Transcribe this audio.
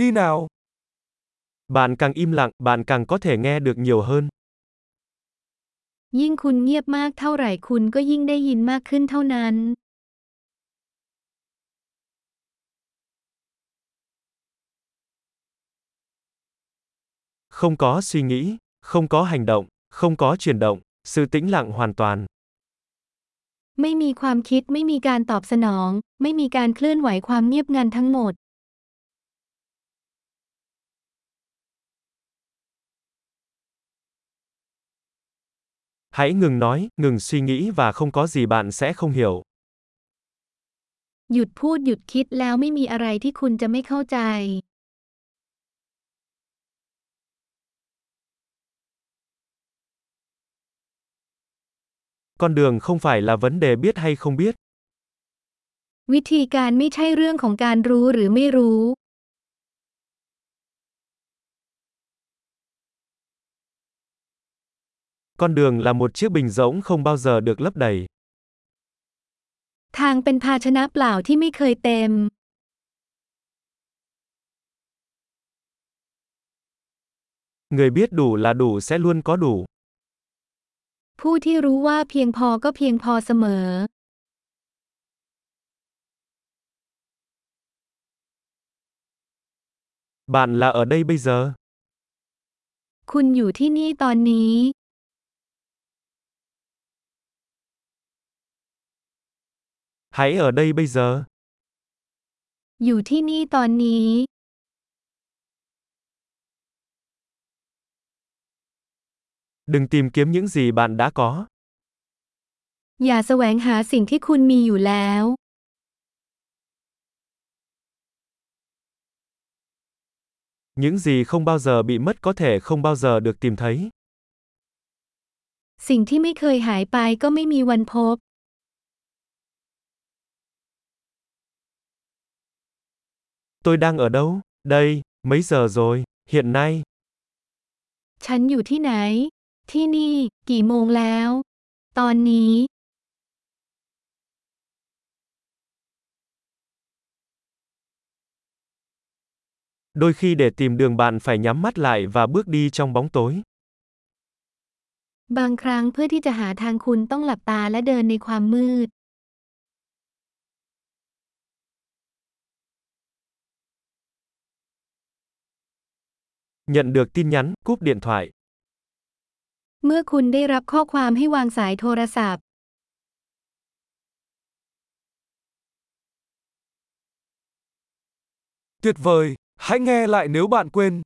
đi nào. Bạn càng im lặng, bạn càng có thể nghe được nhiều hơn. ยิ่งคุณเงียบมากเท่าไหร่คุณก็ยิ่งได้ยินมากขึ้นเท่านั้น Không có suy nghĩ, không có hành động, không có chuyển động, sự tĩnh lặng hoàn toàn. ไม่มีความคิดไม่มีการตอบสนอง ไม่มีการเคลื่อนไหวความเงียบงันทั้งหมด Hãy ngừng nói, ngừng suy nghĩ và không có gì bạn sẽ không hiểu. หยุดพูดหยุดคิดแล้วไม่มีอะไรที่คุณจะไม่เข้าใจ Con đường không phải là vấn đề biết hay không biết. วิธีการไม่ใช่เรื่องของการรู้หรือไม่รู้ Con đường là một chiếc bình rỗng không bao giờ được lấp đầy. ทางเป็นภาชนะเปล่าที่ไม่เคยเต็ม Người biết đủ là đủ sẽ luôn có đủ. ผู้ที่รู้ว่าเพียงพอก็เพียงพอเสมอ Bạn là ở đây bây giờ. คุณอยู่ที่นี่ตอนนี้ Hãy ở đây bây giờ. อยู่ที่นี่ตอนนี้ Đừng tìm kiếm những gì bạn đã có. อย่าแสวงหาสิ่งที่คุณมีอยู่แล้ว Những gì không bao giờ bị mất có thể không bao giờ được tìm thấy. สิ่งที่ไม่เคยหายไปก็ไม่มีวันพบ Tôi đang ở đâu? Đây, mấy giờ rồi? Hiện nay. ฉันอยู่ที่ไหน ที่นี่ กี่โมงแล้ว ตอนนี้ Đôi khi để tìm đường bạn phải nhắm mắt lại và bước đi trong bóng tối. บางครั้งเพื่อที่จะหาทางคุณต้องหลับตาและเดินในความมืด Nhận được tin nhắn, cúp điện thoại. เมื่อคุณได้รับข้อความให้วางสายโทรศัพท์ Tuyệt vời, hãy nghe lại nếu bạn quên.